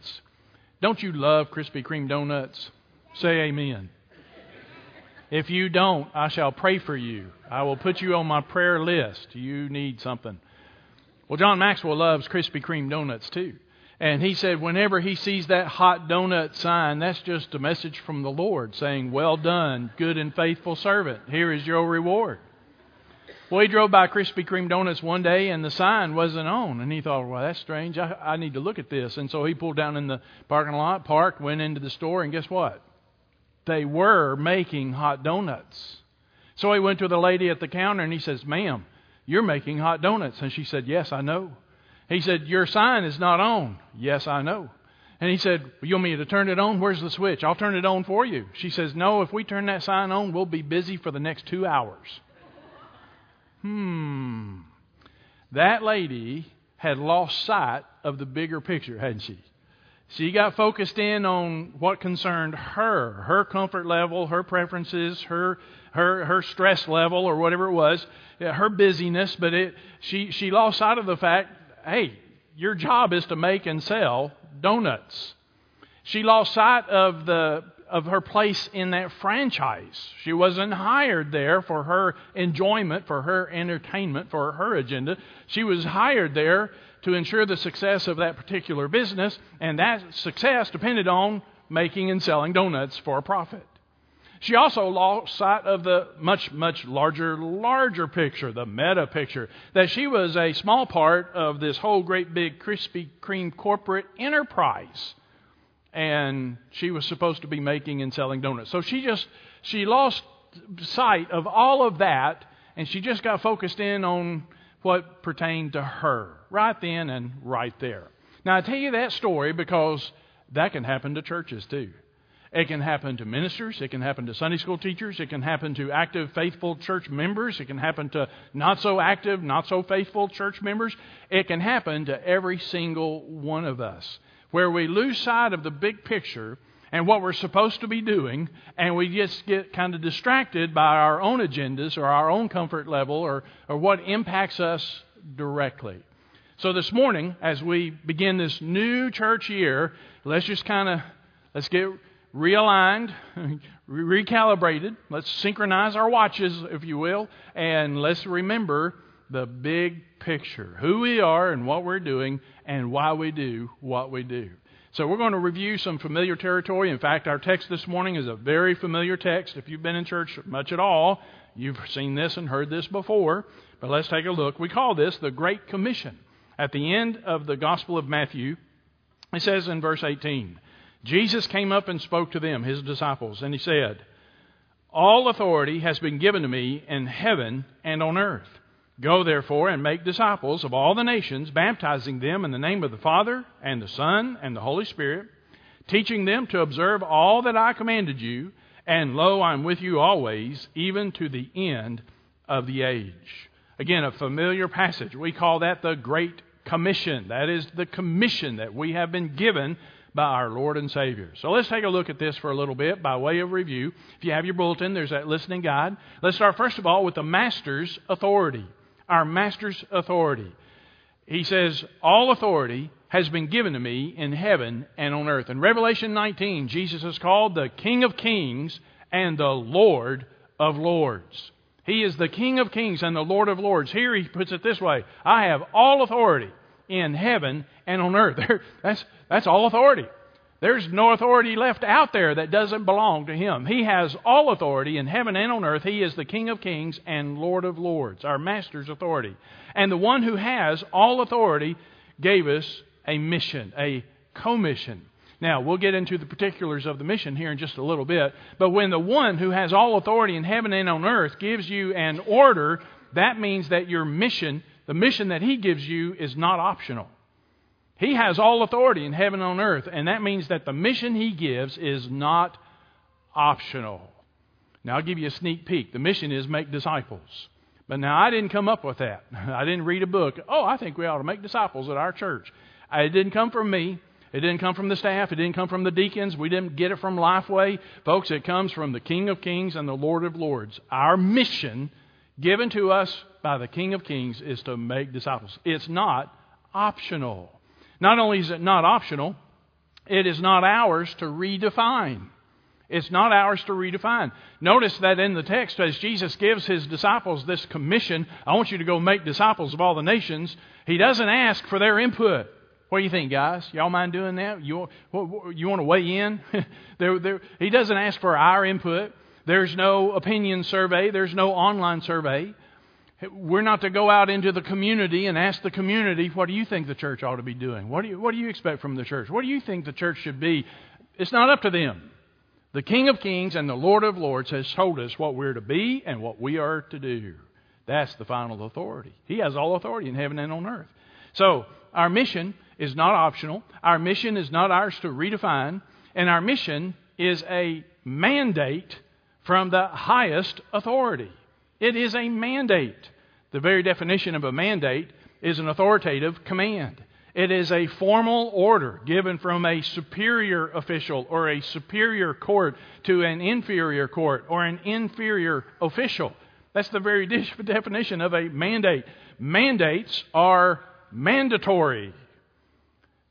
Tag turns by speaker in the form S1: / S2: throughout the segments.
S1: donuts. Don't you love Krispy Kreme donuts? Say amen. If you don't, I shall pray for you. I will put you on my prayer list. You need something. Well, John Maxwell loves Krispy Kreme donuts too. And he said, whenever he sees that hot donut sign, that's just a message from the Lord saying, Well done, good and faithful servant. Here is your reward. Well, he drove by Krispy Kreme Donuts one day and the sign wasn't on. And he thought, well, that's strange. I, I need to look at this. And so he pulled down in the parking lot, parked, went into the store, and guess what? They were making hot donuts. So he went to the lady at the counter and he says, Ma'am, you're making hot donuts. And she said, Yes, I know. He said, Your sign is not on. Yes, I know. And he said, You want me to turn it on? Where's the switch? I'll turn it on for you. She says, No, if we turn that sign on, we'll be busy for the next two hours. Hmm. That lady had lost sight of the bigger picture, hadn't she? She got focused in on what concerned her, her comfort level, her preferences, her her her stress level, or whatever it was, her busyness. But it, she she lost sight of the fact hey, your job is to make and sell donuts. She lost sight of the of her place in that franchise. She wasn't hired there for her enjoyment, for her entertainment, for her agenda. She was hired there to ensure the success of that particular business, and that success depended on making and selling donuts for a profit. She also lost sight of the much, much larger, larger picture, the meta picture, that she was a small part of this whole great big Krispy Kreme corporate enterprise. And she was supposed to be making and selling donuts. So she just, she lost sight of all of that, and she just got focused in on what pertained to her, right then and right there. Now, I tell you that story because that can happen to churches too. It can happen to ministers. It can happen to Sunday school teachers. It can happen to active, faithful church members. It can happen to not so active, not so faithful church members. It can happen to every single one of us where we lose sight of the big picture and what we're supposed to be doing, and we just get kind of distracted by our own agendas or our own comfort level or, or what impacts us directly. So this morning, as we begin this new church year, let's just kind of let's get realigned, recalibrated. Let's synchronize our watches, if you will, and let's remember the big picture who we are and what we're doing and why we do what we do. So, we're going to review some familiar territory. In fact, our text this morning is a very familiar text. If you've been in church much at all, you've seen this and heard this before. But let's take a look. We call this the Great Commission. At the end of the Gospel of Matthew, it says in verse 18, Jesus came up and spoke to them, his disciples, and he said, All authority has been given to me in heaven and on earth. Go therefore and make disciples of all the nations, baptizing them in the name of the Father and the Son and the Holy Spirit, teaching them to observe all that I commanded you, and lo, I'm with you always, even to the end of the age. Again, a familiar passage. We call that the Great Commission. That is the commission that we have been given by our Lord and Savior. So let's take a look at this for a little bit by way of review. If you have your bulletin, there's that listening guide. Let's start first of all with the Master's authority. Our Master's authority. He says, All authority has been given to me in heaven and on earth. In Revelation 19, Jesus is called the King of Kings and the Lord of Lords. He is the King of Kings and the Lord of Lords. Here he puts it this way I have all authority in heaven and on earth. that's, that's all authority. There's no authority left out there that doesn't belong to him. He has all authority in heaven and on earth. He is the King of kings and Lord of lords, our master's authority. And the one who has all authority gave us a mission, a commission. Now, we'll get into the particulars of the mission here in just a little bit. But when the one who has all authority in heaven and on earth gives you an order, that means that your mission the mission that He gives you is not optional. He has all authority in heaven and on earth, and that means that the mission He gives is not optional. Now, I'll give you a sneak peek. The mission is make disciples. But now, I didn't come up with that. I didn't read a book. Oh, I think we ought to make disciples at our church. It didn't come from me. It didn't come from the staff. It didn't come from the deacons. We didn't get it from Lifeway. Folks, it comes from the King of Kings and the Lord of Lords. Our mission given to us by the King of Kings is to make disciples. It's not optional. Not only is it not optional, It is not ours to redefine. It's not ours to redefine. Notice that in the text, as Jesus gives his disciples this commission, I want you to go make disciples of all the nations, he doesn't ask for their input. What do you think, guys? Y'all mind doing that? You, you want to weigh in? there, there, he doesn't ask for our input. There's no opinion survey, there's no online survey. We're not to go out into the community and ask the community, what do you think the church ought to be doing? What do you, what do you expect from the church? What do you think the church should be? It's not up to them. The King of Kings and the Lord of Lords has told us what we're to be and what we are to do. That's the final authority. He has all authority in heaven and on earth. So, our mission is not optional. Our mission is not ours to redefine. And our mission is a mandate from the highest authority. It is a mandate. The very definition of a mandate is an authoritative command. It is a formal order given from a superior official or a superior court to an inferior court or an inferior official. That's the very definition of a mandate. Mandates are mandatory.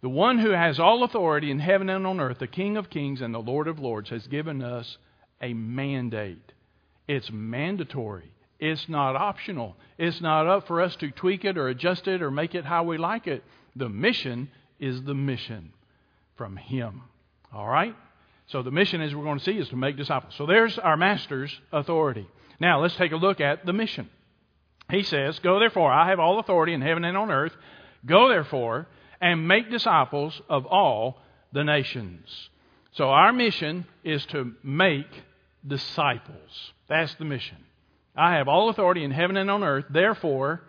S1: The one who has all authority in heaven and on earth, the King of kings and the Lord of lords, has given us a mandate. It's mandatory. It's not optional. It's not up for us to tweak it or adjust it or make it how we like it. The mission is the mission from Him. All right? So the mission, as we're going to see, is to make disciples. So there's our Master's authority. Now let's take a look at the mission. He says, Go therefore, I have all authority in heaven and on earth. Go therefore and make disciples of all the nations. So our mission is to make disciples. That's the mission. I have all authority in heaven and on earth. Therefore,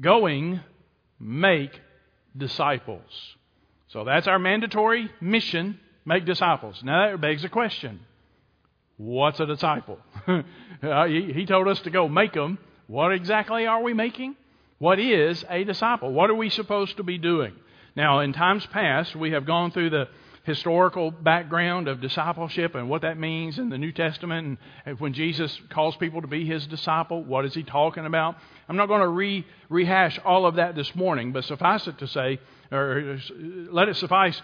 S1: going, make disciples. So that's our mandatory mission make disciples. Now that begs a question What's a disciple? Uh, he told us to go make them. What exactly are we making? What is a disciple? What are we supposed to be doing? Now, in times past, we have gone through the historical background of discipleship and what that means in the New Testament. And when Jesus calls people to be his disciple, what is he talking about? I'm not going to re- rehash all of that this morning, but suffice it to say, or let it suffice,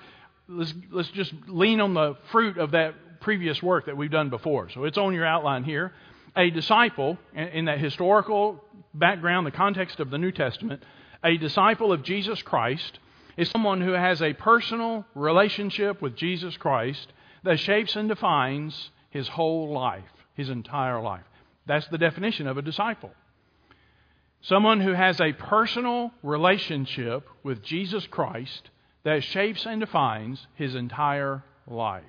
S1: let's, let's just lean on the fruit of that previous work that we've done before. So it's on your outline here. A disciple, in that historical background, the context of the New Testament, a disciple of Jesus Christ is someone who has a personal relationship with Jesus Christ that shapes and defines his whole life, his entire life. That's the definition of a disciple. Someone who has a personal relationship with Jesus Christ that shapes and defines his entire life.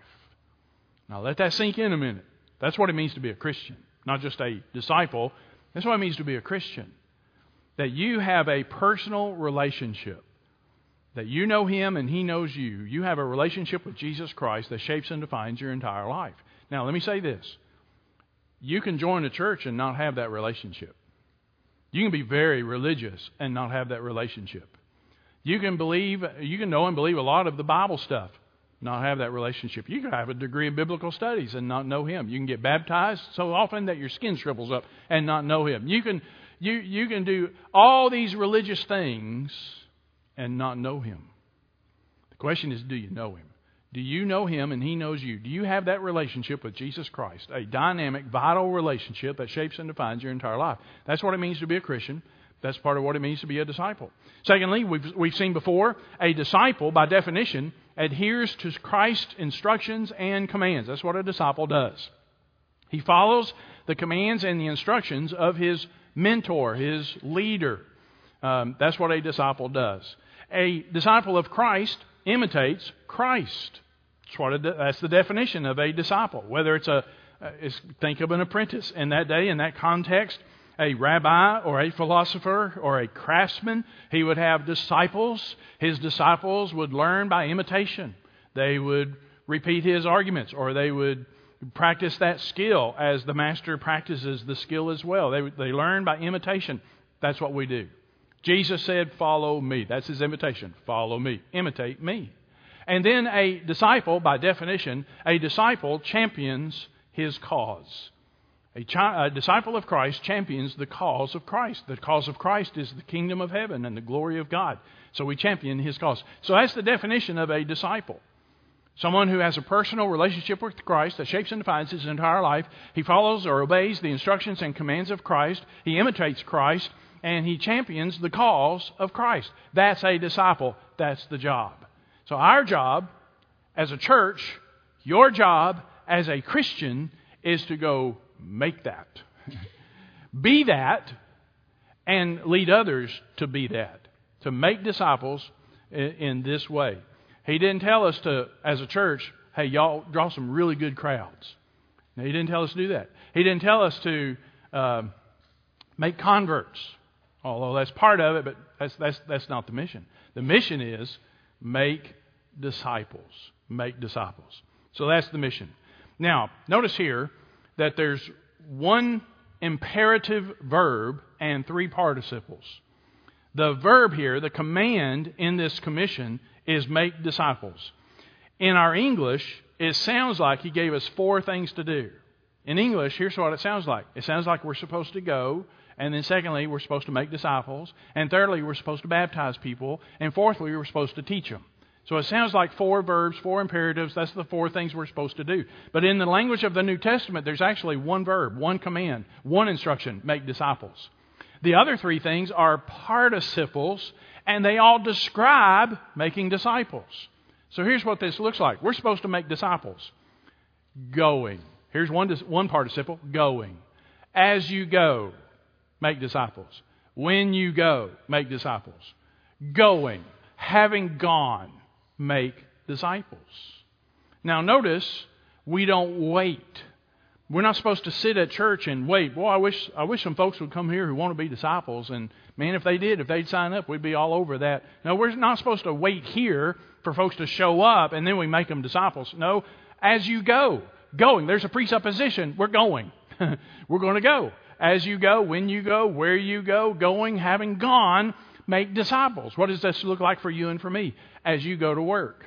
S1: Now let that sink in a minute. That's what it means to be a Christian, not just a disciple. That's what it means to be a Christian. That you have a personal relationship that you know Him and He knows you. You have a relationship with Jesus Christ that shapes and defines your entire life. Now, let me say this you can join a church and not have that relationship. You can be very religious and not have that relationship. You can believe, you can know and believe a lot of the Bible stuff, not have that relationship. You can have a degree of biblical studies and not know Him. You can get baptized so often that your skin shrivels up and not know Him. You can, you, you can do all these religious things and not know Him. The question is do you know Him? Do you know Him and He knows you? Do you have that relationship with Jesus Christ? A dynamic, vital relationship that shapes and defines your entire life. That's what it means to be a Christian. That's part of what it means to be a disciple. Secondly, we've, we've seen before, a disciple, by definition, adheres to Christ's instructions and commands. That's what a disciple does. He follows the commands and the instructions of his mentor, his leader. Um, that's what a disciple does. A disciple of Christ imitates Christ. That's, what that's the definition of a disciple. Whether it's a, uh, think of an apprentice in that day, in that context, a rabbi or a philosopher or a craftsman. He would have disciples. His disciples would learn by imitation. They would repeat his arguments or they would practice that skill as the master practices the skill as well. They, they learn by imitation. That's what we do. Jesus said, Follow me. That's his invitation. Follow me. Imitate me. And then a disciple, by definition, a disciple champions his cause. A, chi- a, disciple of Christ champions the cause of Christ. The cause of Christ is the kingdom of heaven and the glory of God. So we champion his cause. So that's the definition of a disciple. Someone who has a personal relationship with Christ that shapes and defines his entire life. He follows or obeys the instructions and commands of Christ. He imitates Christ and he champions the cause of Christ. That's a disciple. That's the job. So, our job as a church, your job as a Christian, is to go make that. be that and lead others to be that. To make disciples in, this way. He didn't tell us to, as a church, hey, y'all draw some really good crowds. No, he didn't tell us to do that. He didn't tell us to uh, make converts, although that's part of it, but that's, that's, that's not the mission. The mission is make disciples. Make disciples. So that's the mission. Now, notice here that there's one imperative verb and three participles. The verb here, the command in this commission, is make disciples. In our English, it sounds like he gave us four things to do. In English, here's what it sounds like it sounds like we're supposed to go, and then secondly, we're supposed to make disciples, and thirdly, we're supposed to baptize people, and fourthly, we're supposed to teach them. So it sounds like four verbs, four imperatives. That's the four things we're supposed to do. But in the language of the New Testament, there's actually one verb, one command, one instruction make disciples. The other three things are participles, and they all describe making disciples. So here's what this looks like we're supposed to make disciples. Going. Here's one, one participle going. As you go, make disciples. When you go, make disciples. Going. Having gone, make disciples. Now, notice we don't wait. We're not supposed to sit at church and wait. Boy, I wish I wish some folks would come here who want to be disciples. And man, if they did, if they'd sign up, we'd be all over that. No, we're not supposed to wait here for folks to show up and then we make them disciples. No, as you go, going. There's a presupposition. We're going. we're going to go. As you go, when you go, where you go, going, having gone, make disciples. What does this look like for you and for me? As you go to work,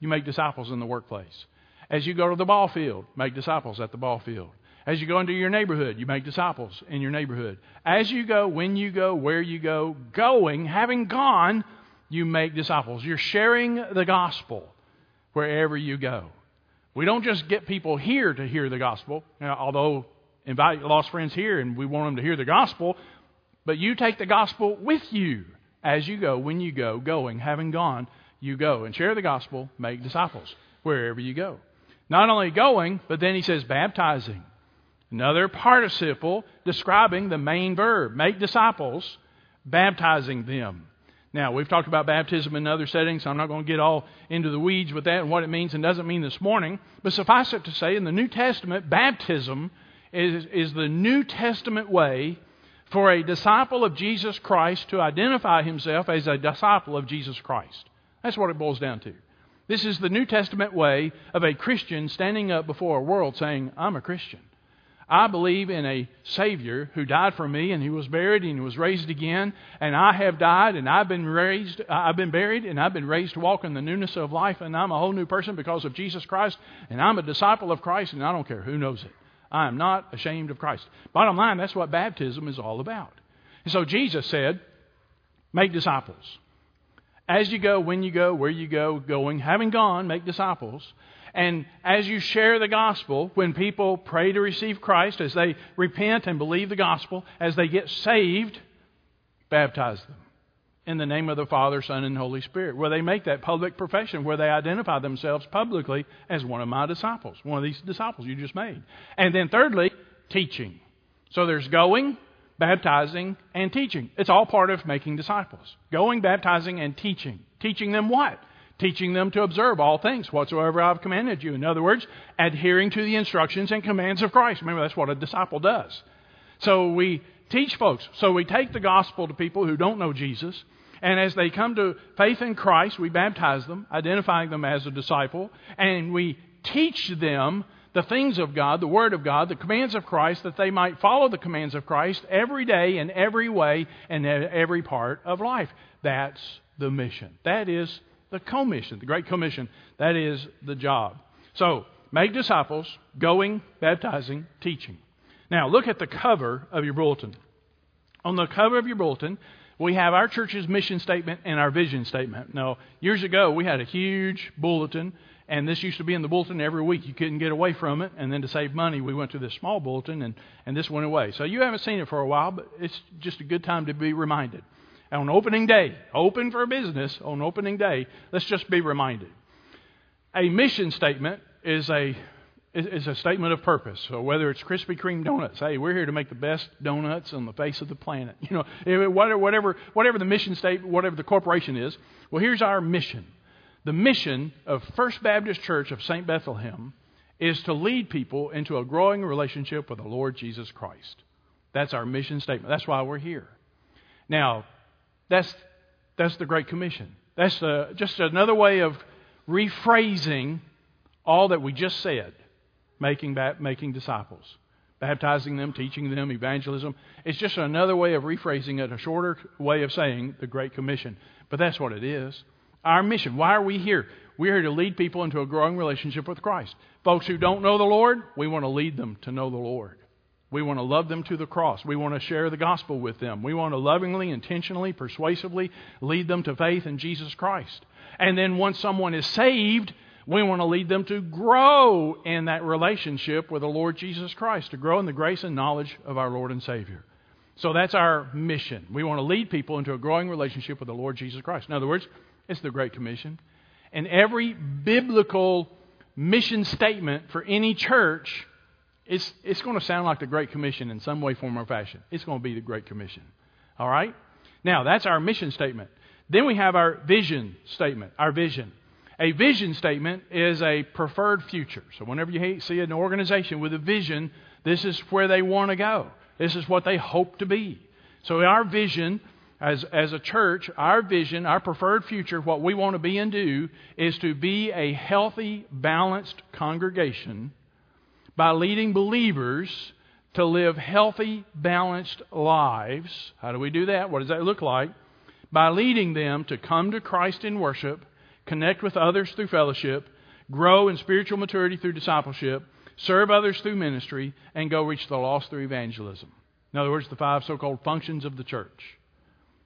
S1: you make disciples in the workplace. As you go to the ball field, make disciples at the ball field. As you go into your neighborhood, you make disciples in your neighborhood. As you go, when you go, where you go, going, having gone, you make disciples. You're sharing the gospel wherever you go. We don't just get people here to hear the gospel, you know, although invite lost friends here and we want them to hear the gospel, but you take the gospel with you as you go, when you go, going, having gone, you go and share the gospel, make disciples wherever you go. Not only going, but then he says baptizing. Another participle describing the main verb make disciples, baptizing them. Now, we've talked about baptism in other settings, so I'm not going to get all into the weeds with that and what it means and doesn't mean this morning. But suffice it to say, in the New Testament, baptism is, is the New Testament way for a disciple of Jesus Christ to identify himself as a disciple of Jesus Christ. That's what it boils down to. This is the New Testament way of a Christian standing up before a world saying, I'm a Christian. I believe in a Savior who died for me and he was buried and was raised again. And I have died and I've been raised, I've been buried and I've been raised to walk in the newness of life. And I'm a whole new person because of Jesus Christ. And I'm a disciple of Christ and I don't care who knows it. I am not ashamed of Christ. Bottom line, that's what baptism is all about. And so Jesus said, make disciples. As you go, when you go, where you go, going, having gone, make disciples. And as you share the gospel, when people pray to receive Christ, as they repent and believe the gospel, as they get saved, baptize them in the name of the Father, Son, and Holy Spirit, where they make that public profession, where they identify themselves publicly as one of my disciples, one of these disciples you just made. And then, thirdly, teaching. So there's going, baptizing, and teaching. It's all part of making disciples. Going, baptizing, and teaching. Teaching them what? Teaching them to observe all things whatsoever I've commanded you. In other words, adhering to the instructions and commands of Christ. Remember, that's what a disciple does. So we teach folks. So we take the gospel to people who don't know Jesus. And as they come to faith in Christ, we baptize them, identifying them as a disciple, and we teach them the things of God, the Word of God, the commands of Christ, that they might follow the commands of Christ every day in every way and every part of life. That's the mission. That is the commission, the Great Commission. That is the job. So, make disciples, going, baptizing, teaching. Now, look at the cover of your bulletin. On the cover of your bulletin, We have our church's mission statement and our vision statement. Now, years ago, we had a huge bulletin, and this used to be in the bulletin every week. You couldn't get away from it. And then to save money, we went to this small bulletin, and, and this went away. So you haven't seen it for a while, but it's just a good time to be reminded. And On opening day, open for business, on opening day, let's just be reminded. A mission statement is a is a statement of purpose. So whether it's Krispy Kreme donuts, hey, we're here to make the best donuts on the face of the planet. You know, whatever whatever the mission statement, whatever the corporation is. Well, here's our mission. The mission of First Baptist Church of St. Bethlehem is to lead people into a growing relationship with the Lord Jesus Christ. That's our mission statement. That's why we're here. Now, that's that's the Great Commission. That's uh, just another way of rephrasing all that we just said making, making disciples, baptizing them, teaching them, evangelism. It's just another way of rephrasing it, a shorter way of saying the Great Commission. But that's what it is. Our mission. Why are we here? We're here to lead people into a growing relationship with Christ. Folks who don't know the Lord, we want to lead them to know the Lord. We want to love them to the cross. We want to share the gospel with them. We want to lovingly, intentionally, persuasively lead them to faith in Jesus Christ. And then once someone is saved, we want to lead them to grow in that relationship with the Lord Jesus Christ, to grow in the grace and knowledge of our Lord and Savior. So that's our mission. We want to lead people into a growing relationship with the Lord Jesus Christ. In other words, it's the Great Commission. And every biblical mission statement for any church, it's, it's going to sound like the Great Commission in some way, form, or fashion. It's going to be the Great Commission. All right? Now, that's our mission statement. Then we have our vision statement, our vision. A vision statement is a preferred future. So whenever you see an organization with a vision, this is where they want to go. This is what they hope to be. So our vision as, as a church, our vision, our preferred future, what we want to be and do is to be a healthy, balanced congregation by leading believers to live healthy, balanced lives. How do we do that? What does that look like? By leading them to come to Christ in worship connect with others through fellowship, grow in spiritual maturity through discipleship, serve others through ministry, and go reach the lost through evangelism. In other words, the five so called functions of the church.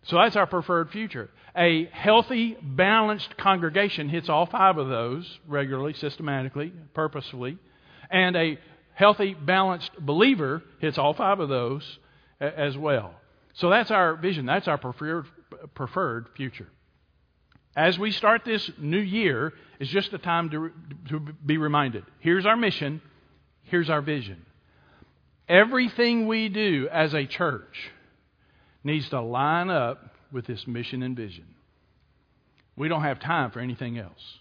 S1: So that's our preferred future. A healthy, balanced congregation hits all five of those regularly, systematically, purposefully. And a healthy, balanced believer hits all five of those as well. So that's our vision. That's our preferred, preferred future as we start this new year, is just a time to, to be reminded. Here's our mission, here's our vision. Everything we do as a church needs to line up with this mission and vision. We don't have time for anything else.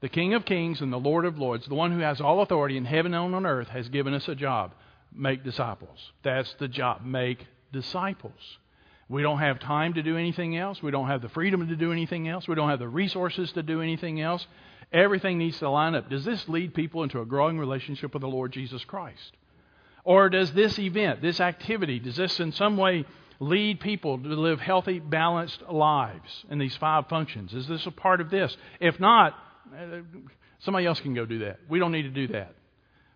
S1: The King of Kings and the Lord of Lords, the one who has all authority in heaven and on earth, has given us a job make disciples. That's the job. Make disciples. We don't have time to do anything else. We don't have the freedom to do anything else. We don't have the resources to do anything else. Everything needs to line up. Does this lead people into a growing relationship with the Lord Jesus Christ? Or does this event, this activity, does this in some way lead people to live healthy, balanced lives in these five functions? Is this a part of this? If not, uh, somebody else can go do that. We don't need to do that.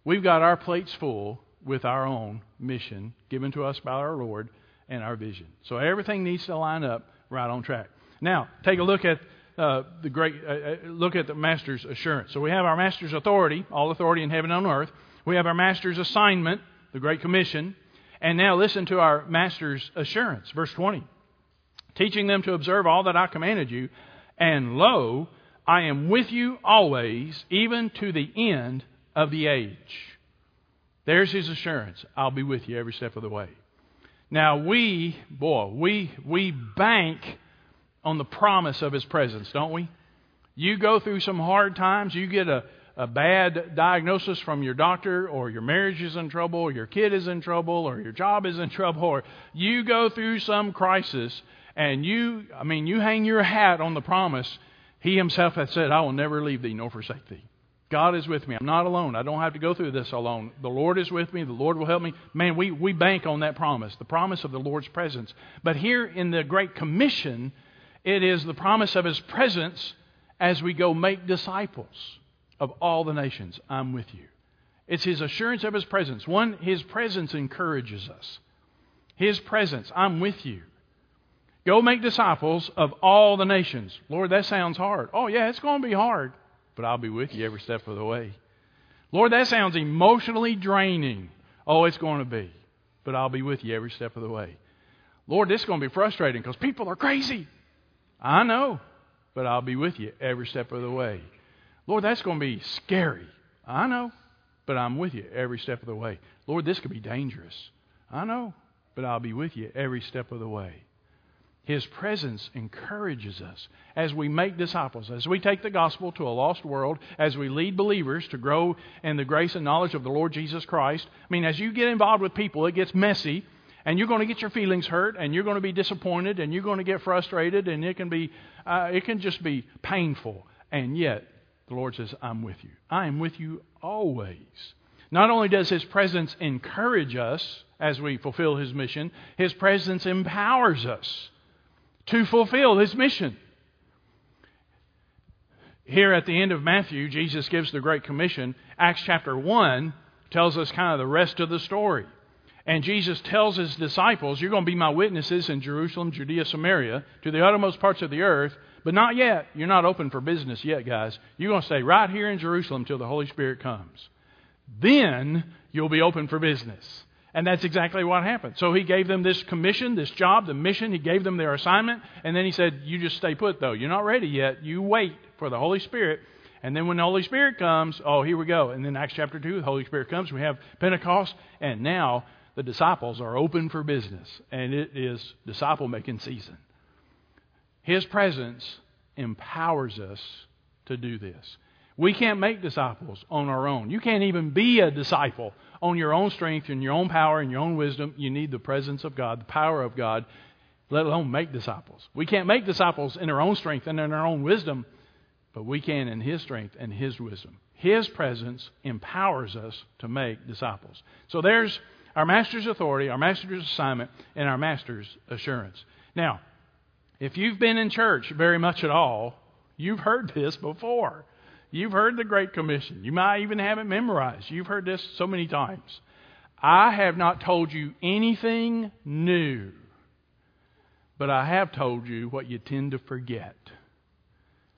S1: We've got our plates full with our own mission given to us by our Lord and our vision. So everything needs to line up right on track. Now, take a look at uh, the great uh, uh, look at the master's assurance. So we have our master's authority, all authority in heaven and on earth. We have our master's assignment, the Great Commission, and now listen to our master's assurance, verse 20. Teaching them to observe all that I commanded you, and lo, I am with you always, even to the end of the age. There's his assurance. I'll be with you every step of the way. Now we, boy, we we bank on the promise of his presence, don't we? You go through some hard times, you get a, a bad diagnosis from your doctor, or your marriage is in trouble, or your kid is in trouble, or your job is in trouble, or you go through some crisis, and you, I mean, you hang your hat on the promise. He himself hath said, I will never leave thee nor forsake thee. God is with me. I'm not alone. I don't have to go through this alone. The Lord is with me. The Lord will help me. Man, we, we bank on that promise, the promise of the Lord's presence. But here in the Great Commission, it is the promise of His presence as we go make disciples of all the nations. I'm with you. It's His assurance of His presence. One, His presence encourages us. His presence, I'm with you. Go make disciples of all the nations. Lord, that sounds hard. Oh, yeah, it's going to be hard, but I'll be with you every step of the way. Lord, that sounds emotionally draining. Oh, it's going to be, but I'll be with you every step of the way. Lord, this is going to be frustrating because people are crazy. I know, but I'll be with you every step of the way. Lord, that's going to be scary. I know, but I'm with you every step of the way. Lord, this could be dangerous. I know, but I'll be with you every step of the way. His presence encourages us as we make disciples, as we take the gospel to a lost world, as we lead believers to grow in the grace and knowledge of the Lord Jesus Christ. I mean, as you get involved with people, it gets messy, and you're going to get your feelings hurt, and you're going to be disappointed, and you're going to get frustrated, and it can be, uh, it can just be painful. And yet, the Lord says, "I'm with you. I am with you always." Not only does His presence encourage us as we fulfill His mission, His presence empowers us to fulfill his mission. Here at the end of Matthew, Jesus gives the Great Commission. Acts chapter 1 tells us kind of the rest of the story. And Jesus tells his disciples, You're going to be my witnesses in Jerusalem, Judea, Samaria, to the uttermost parts of the earth, but not yet. You're not open for business yet, guys. You're going to stay right here in Jerusalem till the Holy Spirit comes. Then you'll be open for business. And that's exactly what happened. So he gave them this commission, this job, the mission. He gave them their assignment. And then he said, You just stay put, though. You're not ready yet. You wait for the Holy Spirit. And then when the Holy Spirit comes, oh, here we go. And then Acts chapter 2, the Holy Spirit comes. We have Pentecost. And now the disciples are open for business. And it is disciple making season. His presence empowers us to do this. We can't make disciples on our own. You can't even be a disciple on your own strength and your own power and your own wisdom. You need the presence of God, the power of God, let alone make disciples. We can't make disciples in our own strength and in our own wisdom, but we can in His strength and His wisdom. His presence empowers us to make disciples. So there's our Master's authority, our Master's assignment, and our Master's assurance. Now, if you've been in church very much at all, you've heard this before. You've heard the Great Commission. You might even have it memorized. You've heard this so many times. I have not told you anything new, but I have told you what you tend to forget.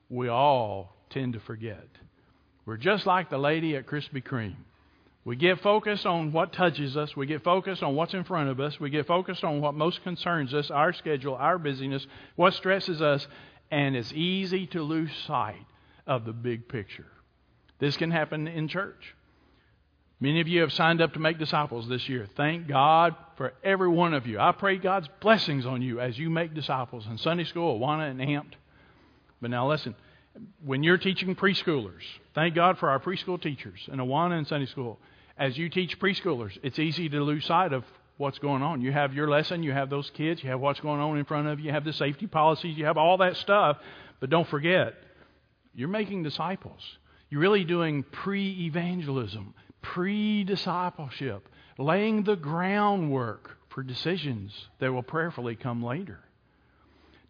S1: We all tend to forget. We're just like the lady at Krispy Kreme. We get focused on what touches us. We get focused on what's in front of us. We get focused on what most concerns us, our schedule, our busyness, what stresses us, and it's easy to lose sight of the big picture. This can happen in church. Many of you have signed up to make disciples this year. Thank God for every one of you. I pray God's blessings on you as you make disciples in Sunday school, Awana and Amped. But now listen, when you're teaching preschoolers, thank God for our preschool teachers in Awana and Sunday school. As you teach preschoolers, it's easy to lose sight of what's going on. You have your lesson, you have those kids, you have what's going on in front of you, you have the safety policies, you have all that stuff. But don't forget, you're making disciples. You're really doing pre evangelism, pre discipleship, laying the groundwork for decisions that will prayerfully come later.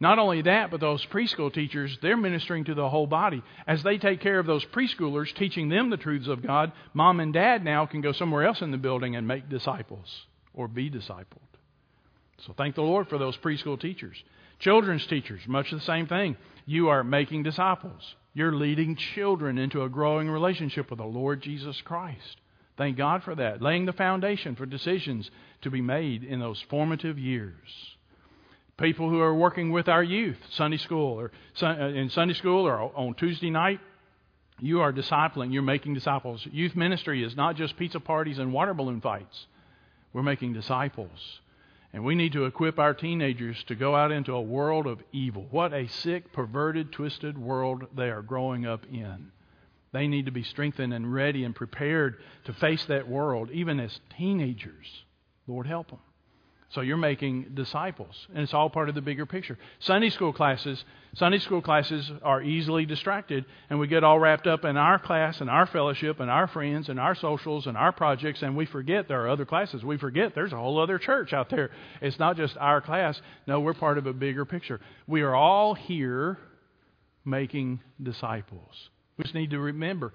S1: Not only that, but those preschool teachers, they're ministering to the whole body. As they take care of those preschoolers, teaching them the truths of God, mom and dad now can go somewhere else in the building and make disciples or be discipled. So thank the Lord for those preschool teachers. Children's teachers, much the same thing. You are making disciples. You're leading children into a growing relationship with the Lord Jesus Christ. Thank God for that. Laying the foundation for decisions to be made in those formative years. People who are working with our youth, Sunday school or uh, in Sunday school or on Tuesday night, you are discipling, you're making disciples. Youth ministry is not just pizza parties and water balloon fights. We're making disciples. And we need to equip our teenagers to go out into a world of evil. What a sick, perverted, twisted world they are growing up in. They need to be strengthened and ready and prepared to face that world, even as teenagers. Lord, help them. So you're making disciples, and it's all part of the bigger picture. Sunday school classes, Sunday school classes are easily distracted, and we get all wrapped up in our class and our fellowship and our friends and our socials and our projects, and we forget there are other classes. We forget there's a whole other church out there. It's not just our class. No, we're part of a bigger picture. We are all here making disciples. We just need to remember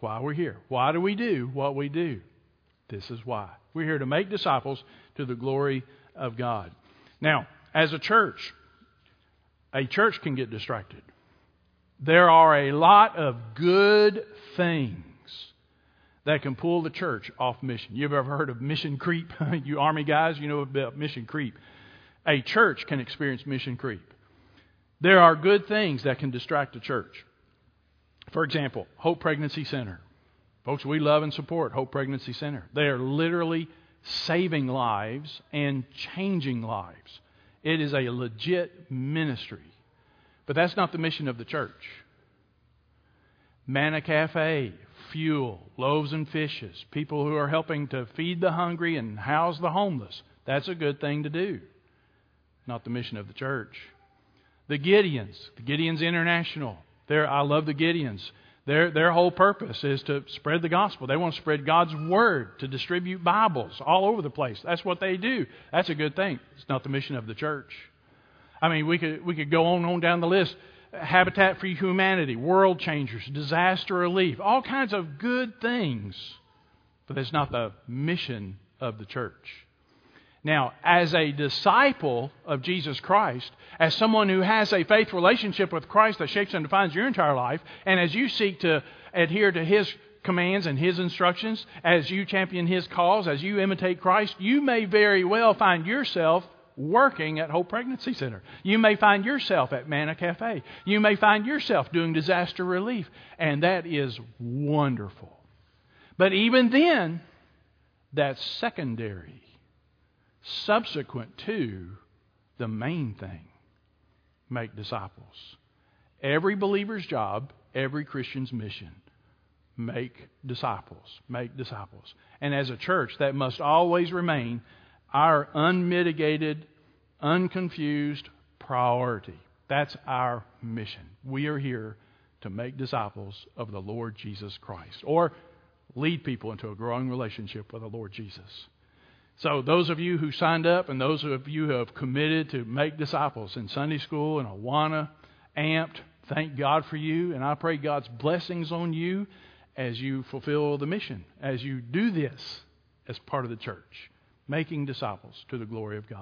S1: why we're here. Why do we do what we do? This is why. We're here to make disciples to the glory of God. Now, As a church, a church can get distracted. There are a lot of good things that can pull the church off mission. You've ever heard of mission creep? you Army guys, you know about mission creep. A church can experience mission creep. There are good things that can distract a church. For example, Hope Pregnancy Center. Folks, we love and support Hope Pregnancy Center. They are literally saving lives and changing lives. It is a legit ministry. But that's not the mission of the church. Manna Cafe, fuel, loaves and fishes, people who are helping to feed the hungry and house the homeless. That's a good thing to do. Not the mission of the church. The Gideons, the Gideons International. They're, I love the Gideons. Their, their whole purpose is to spread the gospel. They want to spread God's word, to distribute Bibles all over the place. That's what they do. That's a good thing. It's not the mission of the church. I mean, we could, we could go on and on down the list. Habitat for Humanity, World Changers, Disaster Relief, all kinds of good things. But that's not the mission of the church. Now, as a disciple of Jesus Christ, as someone who has a faith relationship with Christ that shapes and defines your entire life, and as you seek to adhere to His commands and His instructions, as you champion His cause, as you imitate Christ, you may very well find yourself working at Hope Pregnancy Center. You may find yourself at Manna Cafe. You may find yourself doing disaster relief, and that is wonderful. But even then, that's secondary subsequent to the main thing make disciples. Every believer's job, every Christian's mission make disciples. Make disciples. And as a church, that must always remain our unmitigated, unconfused priority. That's our mission. We are here to make disciples of the Lord Jesus Christ or lead people into a growing relationship with the Lord Jesus. So, those of you who signed up and those of you who have committed to make disciples in Sunday school and Awana, Amped, thank God for you. And I pray God's blessings on you as you fulfill the mission, as you do this as part of the church, making disciples to the glory of God.